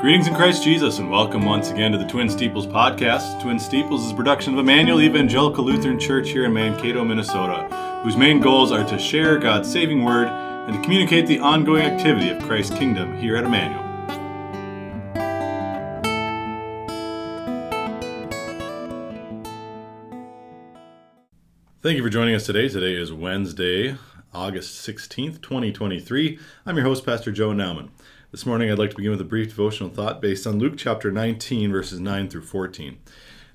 Greetings in Christ Jesus, and welcome once again to the Twin Steeples podcast. Twin Steeples is a production of Emmanuel Evangelical Lutheran Church here in Mankato, Minnesota, whose main goals are to share God's saving word and to communicate the ongoing activity of Christ's kingdom here at Emmanuel. Thank you for joining us today. Today is Wednesday, August 16th, 2023. I'm your host, Pastor Joe Nauman. This morning, I'd like to begin with a brief devotional thought based on Luke chapter 19, verses 9 through 14.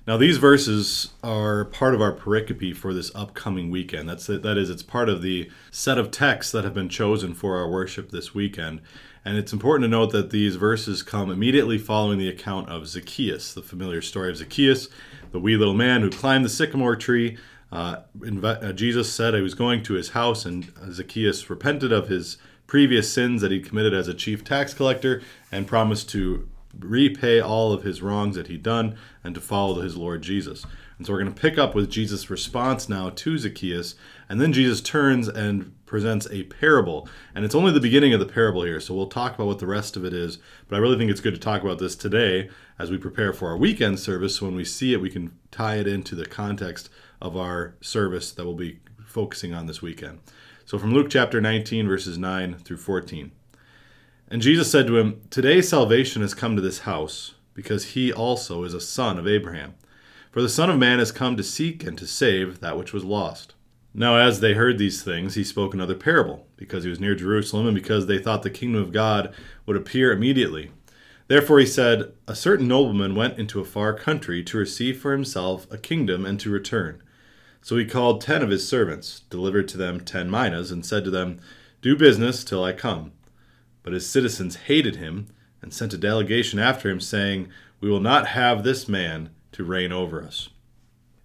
Now, these verses are part of our pericope for this upcoming weekend. That's that is, it's part of the set of texts that have been chosen for our worship this weekend. And it's important to note that these verses come immediately following the account of Zacchaeus, the familiar story of Zacchaeus, the wee little man who climbed the sycamore tree. Uh, uh, Jesus said he was going to his house, and Zacchaeus repented of his previous sins that he'd committed as a chief tax collector and promised to repay all of his wrongs that he'd done and to follow his Lord Jesus. And so we're going to pick up with Jesus' response now to Zacchaeus, and then Jesus turns and presents a parable. And it's only the beginning of the parable here, so we'll talk about what the rest of it is. But I really think it's good to talk about this today as we prepare for our weekend service. So when we see it, we can tie it into the context of our service that we'll be focusing on this weekend. So from Luke chapter 19, verses 9 through 14. And Jesus said to him, Today salvation has come to this house, because he also is a son of Abraham. For the Son of Man has come to seek and to save that which was lost. Now, as they heard these things, he spoke another parable, because he was near Jerusalem, and because they thought the kingdom of God would appear immediately. Therefore he said, A certain nobleman went into a far country to receive for himself a kingdom and to return. So he called ten of his servants, delivered to them ten minas, and said to them, Do business till I come. But his citizens hated him, and sent a delegation after him, saying, We will not have this man to reign over us.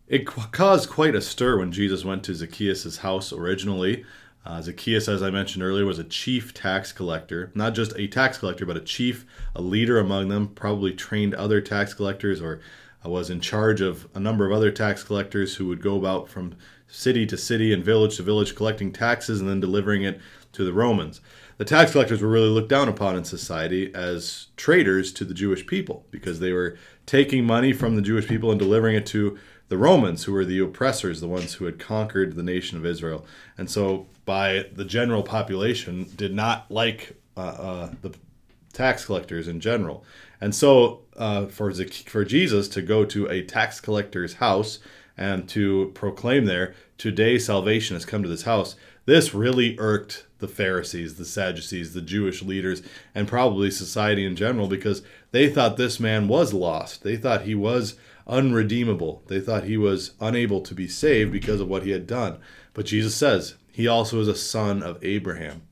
It caused quite a stir when Jesus went to Zacchaeus' house originally. Uh, Zacchaeus, as I mentioned earlier, was a chief tax collector. Not just a tax collector, but a chief, a leader among them, probably trained other tax collectors or was in charge of a number of other tax collectors who would go about from city to city and village to village collecting taxes and then delivering it to the Romans. The tax collectors were really looked down upon in society as traitors to the Jewish people because they were taking money from the Jewish people and delivering it to the Romans, who were the oppressors, the ones who had conquered the nation of Israel. And so, by the general population, did not like uh, uh, the tax collectors in general. And so, uh, for for Jesus to go to a tax collector's house and to proclaim there, "Today salvation has come to this house," this really irked the Pharisees, the Sadducees, the Jewish leaders, and probably society in general because they thought this man was lost. They thought he was unredeemable. They thought he was unable to be saved because of what he had done. But Jesus says he also is a son of Abraham.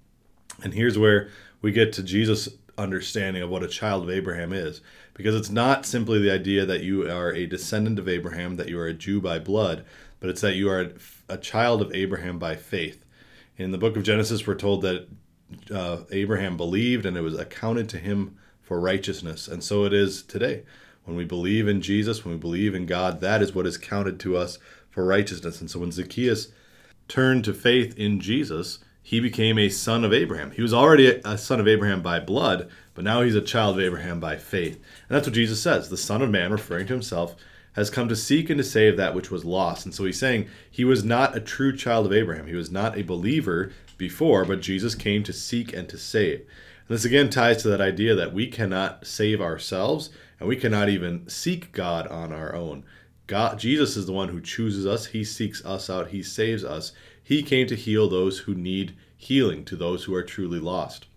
And here's where we get to Jesus understanding of what a child of Abraham is. Because it's not simply the idea that you are a descendant of Abraham, that you are a Jew by blood, but it's that you are a child of Abraham by faith. In the book of Genesis, we're told that uh, Abraham believed and it was accounted to him for righteousness. And so it is today. When we believe in Jesus, when we believe in God, that is what is counted to us for righteousness. And so when Zacchaeus turned to faith in Jesus, he became a son of Abraham. He was already a son of Abraham by blood, but now he's a child of Abraham by faith. And that's what Jesus says. The Son of Man, referring to himself, has come to seek and to save that which was lost. And so he's saying he was not a true child of Abraham. He was not a believer before, but Jesus came to seek and to save. And this again ties to that idea that we cannot save ourselves and we cannot even seek God on our own. God Jesus is the one who chooses us, he seeks us out, he saves us. He came to heal those who need healing, to those who are truly lost.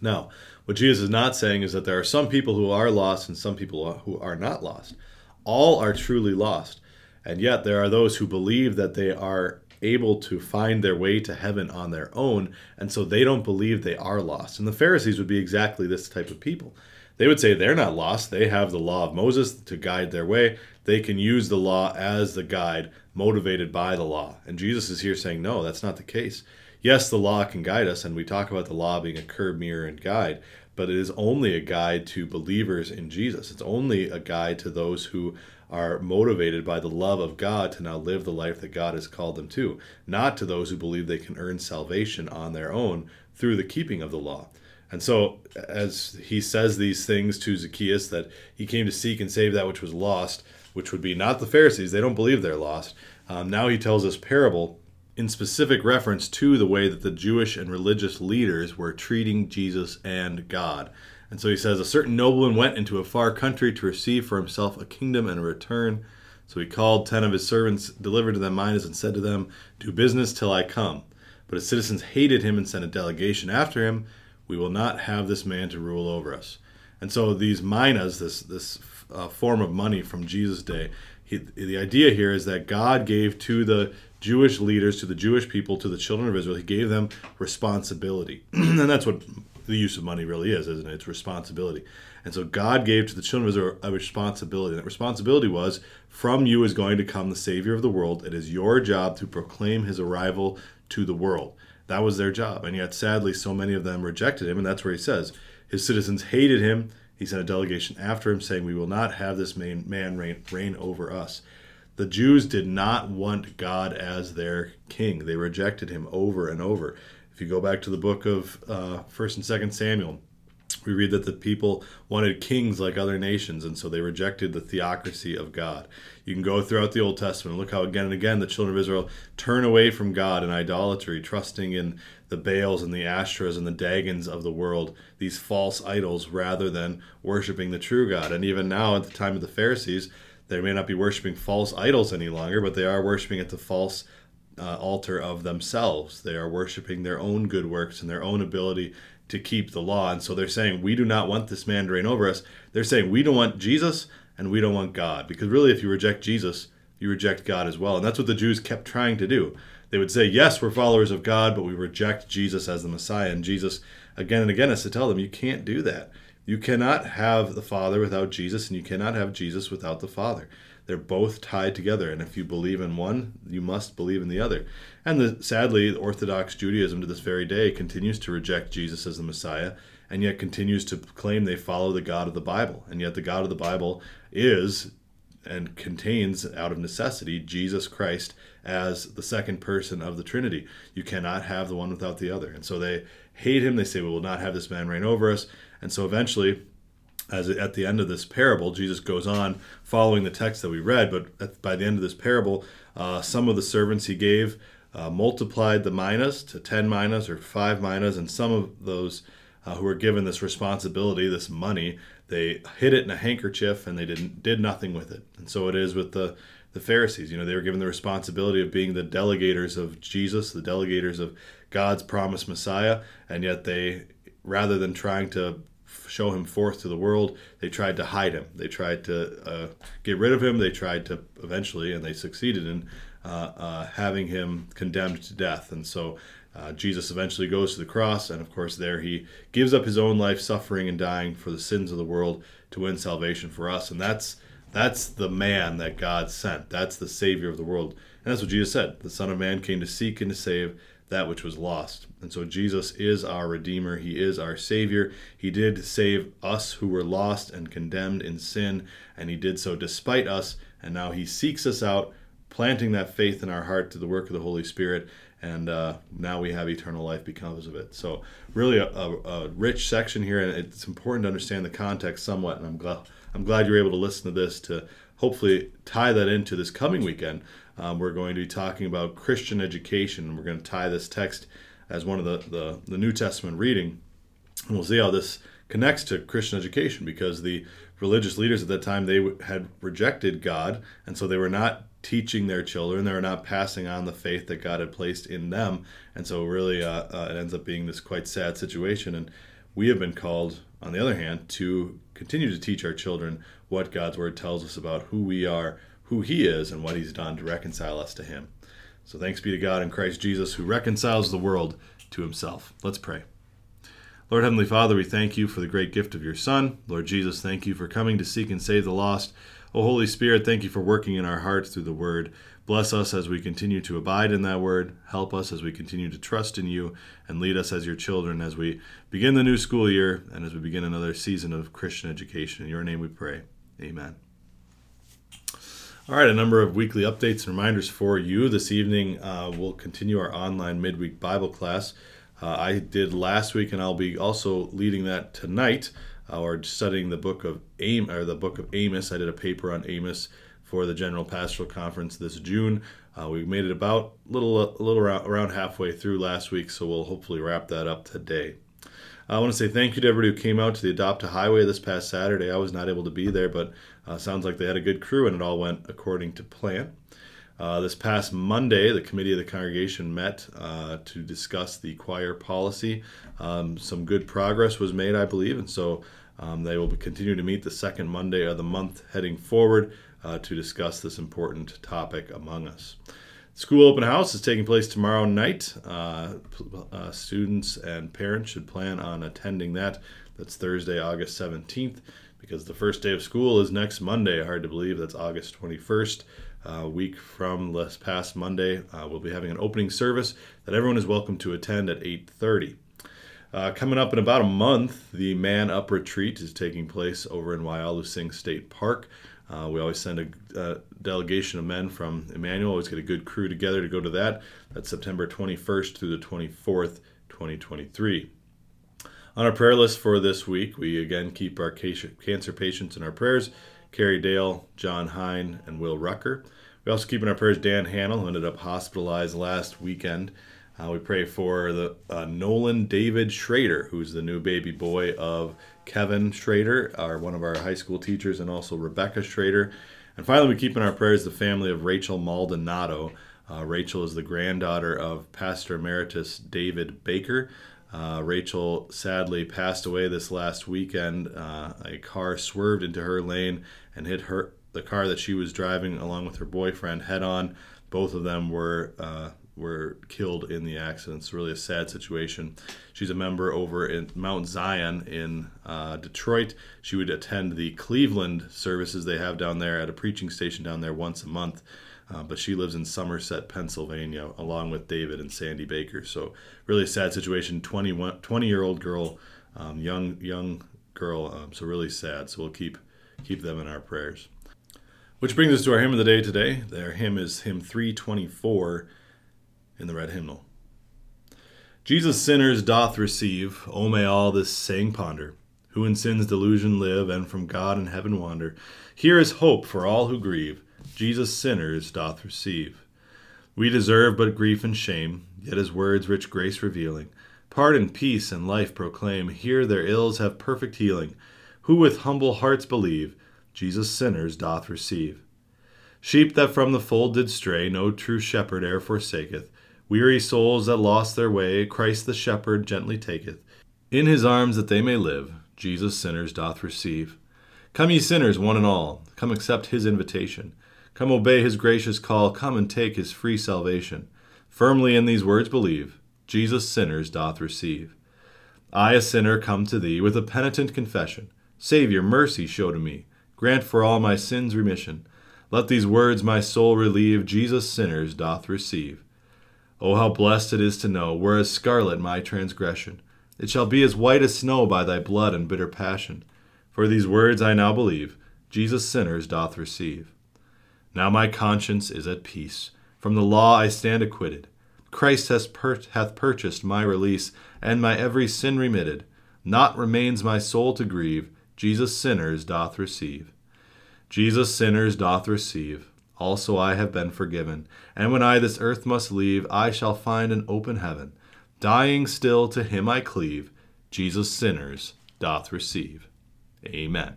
Now, what Jesus is not saying is that there are some people who are lost and some people who are not lost. All are truly lost. And yet, there are those who believe that they are able to find their way to heaven on their own, and so they don't believe they are lost. And the Pharisees would be exactly this type of people. They would say they're not lost. They have the law of Moses to guide their way. They can use the law as the guide, motivated by the law. And Jesus is here saying, no, that's not the case. Yes, the law can guide us, and we talk about the law being a curb, mirror, and guide, but it is only a guide to believers in Jesus. It's only a guide to those who are motivated by the love of God to now live the life that God has called them to, not to those who believe they can earn salvation on their own through the keeping of the law. And so, as he says these things to Zacchaeus, that he came to seek and save that which was lost, which would be not the Pharisees, they don't believe they're lost. Um, now he tells this parable in specific reference to the way that the Jewish and religious leaders were treating Jesus and God. And so he says, A certain nobleman went into a far country to receive for himself a kingdom and a return. So he called ten of his servants, delivered to them minas, and said to them, Do business till I come. But his citizens hated him and sent a delegation after him. We will not have this man to rule over us. And so these minas, this this uh, form of money from Jesus' day, he, the idea here is that God gave to the Jewish leaders, to the Jewish people, to the children of Israel, he gave them responsibility. and that's what the use of money really is, isn't it? It's responsibility. And so God gave to the children of Israel a responsibility. And that responsibility was from you is going to come the Savior of the world. It is your job to proclaim his arrival to the world. That was their job. And yet, sadly, so many of them rejected him. And that's where he says, His citizens hated him. He sent a delegation after him, saying, We will not have this man, man reign, reign over us. The Jews did not want God as their king. They rejected him over and over. If you go back to the book of uh, First and Second Samuel, we read that the people wanted kings like other nations, and so they rejected the theocracy of God. You can go throughout the Old Testament and look how again and again the children of Israel turn away from God in idolatry, trusting in the Baals and the Ashtoreths and the Dagons of the world, these false idols, rather than worshiping the true God. And even now, at the time of the Pharisees, they may not be worshiping false idols any longer, but they are worshiping at the false uh, altar of themselves. They are worshiping their own good works and their own ability to keep the law. And so they're saying, we do not want this man to reign over us. They're saying, we don't want Jesus and we don't want God. Because really, if you reject Jesus, you reject God as well. And that's what the Jews kept trying to do. They would say, yes, we're followers of God, but we reject Jesus as the Messiah. And Jesus, again and again, has to tell them, you can't do that. You cannot have the Father without Jesus, and you cannot have Jesus without the Father. They're both tied together, and if you believe in one, you must believe in the other. And the, sadly, Orthodox Judaism to this very day continues to reject Jesus as the Messiah, and yet continues to claim they follow the God of the Bible. And yet, the God of the Bible is and contains, out of necessity, Jesus Christ as the second person of the Trinity. You cannot have the one without the other. And so they hate him. They say, We will not have this man reign over us. And so eventually, as at the end of this parable, Jesus goes on following the text that we read. But at, by the end of this parable, uh, some of the servants he gave uh, multiplied the minas to 10 minas or 5 minas, and some of those uh, who were given this responsibility, this money, they hid it in a handkerchief and they didn't did nothing with it. And so it is with the the Pharisees. You know, they were given the responsibility of being the delegators of Jesus, the delegators of God's promised Messiah, and yet they, rather than trying to show him forth to the world. They tried to hide him. They tried to uh, get rid of him. They tried to eventually, and they succeeded in uh, uh, having him condemned to death. And so uh, Jesus eventually goes to the cross, and of course, there he gives up his own life, suffering and dying for the sins of the world to win salvation for us. And that's that's the man that God sent. That's the Savior of the world. And that's what Jesus said. The Son of Man came to seek and to save that which was lost. And so Jesus is our Redeemer. He is our Savior. He did save us who were lost and condemned in sin, and He did so despite us. And now He seeks us out, planting that faith in our heart through the work of the Holy Spirit. And uh, now we have eternal life because of it. So, really, a, a, a rich section here, and it's important to understand the context somewhat. And I'm glad I'm glad you're able to listen to this to hopefully tie that into this coming weekend um, we're going to be talking about Christian education, we're going to tie this text as one of the, the, the New Testament reading. And we'll see how this connects to Christian education because the religious leaders at that time they had rejected God, and so they were not teaching their children. They were not passing on the faith that God had placed in them, and so really uh, uh, it ends up being this quite sad situation. And we have been called, on the other hand, to continue to teach our children what God's word tells us about who we are, who he is and what he's done to reconcile us to him. So thanks be to God in Christ Jesus who reconciles the world to himself. Let's pray. Lord Heavenly Father, we thank you for the great gift of your Son. Lord Jesus, thank you for coming to seek and save the lost. O Holy Spirit, thank you for working in our hearts through the word. Bless us as we continue to abide in that word. Help us as we continue to trust in you and lead us as your children as we begin the new school year and as we begin another season of Christian education. In your name we pray. Amen. All right, a number of weekly updates and reminders for you. This evening, uh, we'll continue our online midweek Bible class. Uh, I did last week, and I'll be also leading that tonight. Uh, or studying the book of Am or the book of Amos. I did a paper on Amos for the General Pastoral Conference this June. Uh, we made it about little a little around, around halfway through last week, so we'll hopefully wrap that up today. I want to say thank you to everybody who came out to the Adopt a Highway this past Saturday. I was not able to be there, but uh, sounds like they had a good crew and it all went according to plan. Uh, this past Monday, the committee of the congregation met uh, to discuss the choir policy. Um, some good progress was made, I believe, and so um, they will continue to meet the second Monday of the month heading forward uh, to discuss this important topic among us. School open house is taking place tomorrow night. Uh, uh, students and parents should plan on attending that. That's Thursday, August 17th, because the first day of school is next Monday. Hard to believe that's August 21st. A uh, week from this past Monday, uh, we'll be having an opening service that everyone is welcome to attend at 8:30. Uh, coming up in about a month, the Man Up Retreat is taking place over in Wyalusing State Park. Uh, we always send a, a, delegation of men from Emmanuel. Always get a good crew together to go to that. That's September 21st through the 24th, 2023. On our prayer list for this week, we again keep our cancer patients in our prayers Carrie Dahle, John Hein, and Will Roettger. We also keep in our prayers Dan Hanel, who ended up hospitalized last weekend. Uh, we pray for the uh, Nolan David Schrader, who's the new baby boy of Kevin Schrader, our one of our high school teachers, and also Rebecca Schrader. And finally, we keep in our prayers the family of Rachel Maldonado. Uh, Rachel is the granddaughter of Pastor Emeritus David Baker. Uh, Rachel sadly passed away this last weekend. Uh, a car swerved into her lane and hit her the car that she was driving along with her boyfriend head on. Both of them were uh, were killed in the accident. It's really a sad situation. She's a member over in Mount Zion in uh, Detroit. She would attend the Cleveland services they have down there at a preaching station down there once a month. Uh, but she lives in Somerset, Pennsylvania, along with David and Sandy Baker. So really sad situation. 21, 20 year old girl, um, young young girl. Um, so really sad. So we'll keep keep them in our prayers. Which brings us to our hymn of the day today. Their hymn is hymn 324 in the red hymnal. Jesus sinners doth receive, O may all this saying ponder, who in sin's delusion live and from God and heaven wander. Here is hope for all who grieve, Jesus sinners doth receive. We deserve but grief and shame, yet his words rich grace revealing, pardon, peace, and life proclaim, here their ills have perfect healing. Who with humble hearts believe, Jesus sinners doth receive. Sheep that from the fold did stray, no true shepherd e'er forsaketh, Weary souls that lost their way, Christ the shepherd gently taketh. In his arms that they may live, Jesus sinners doth receive. Come, ye sinners, one and all, come accept his invitation. Come obey his gracious call, come and take his free salvation. Firmly in these words believe, Jesus sinners doth receive. I, a sinner, come to thee with a penitent confession. Saviour, mercy show to me. Grant for all my sins remission. Let these words my soul relieve, Jesus sinners doth receive. Oh, how blessed it is to know, were as scarlet my transgression. It shall be as white as snow by thy blood and bitter passion. For these words I now believe, Jesus sinners doth receive. Now my conscience is at peace. From the law I stand acquitted. Christ hath purchased my release, and my every sin remitted. Not remains my soul to grieve, Jesus sinners doth receive. Jesus sinners doth receive also I have been forgiven. And when I this earth must leave, I shall find an open heaven. Dying still to him I cleave, Jesus sinners doth receive. Amen.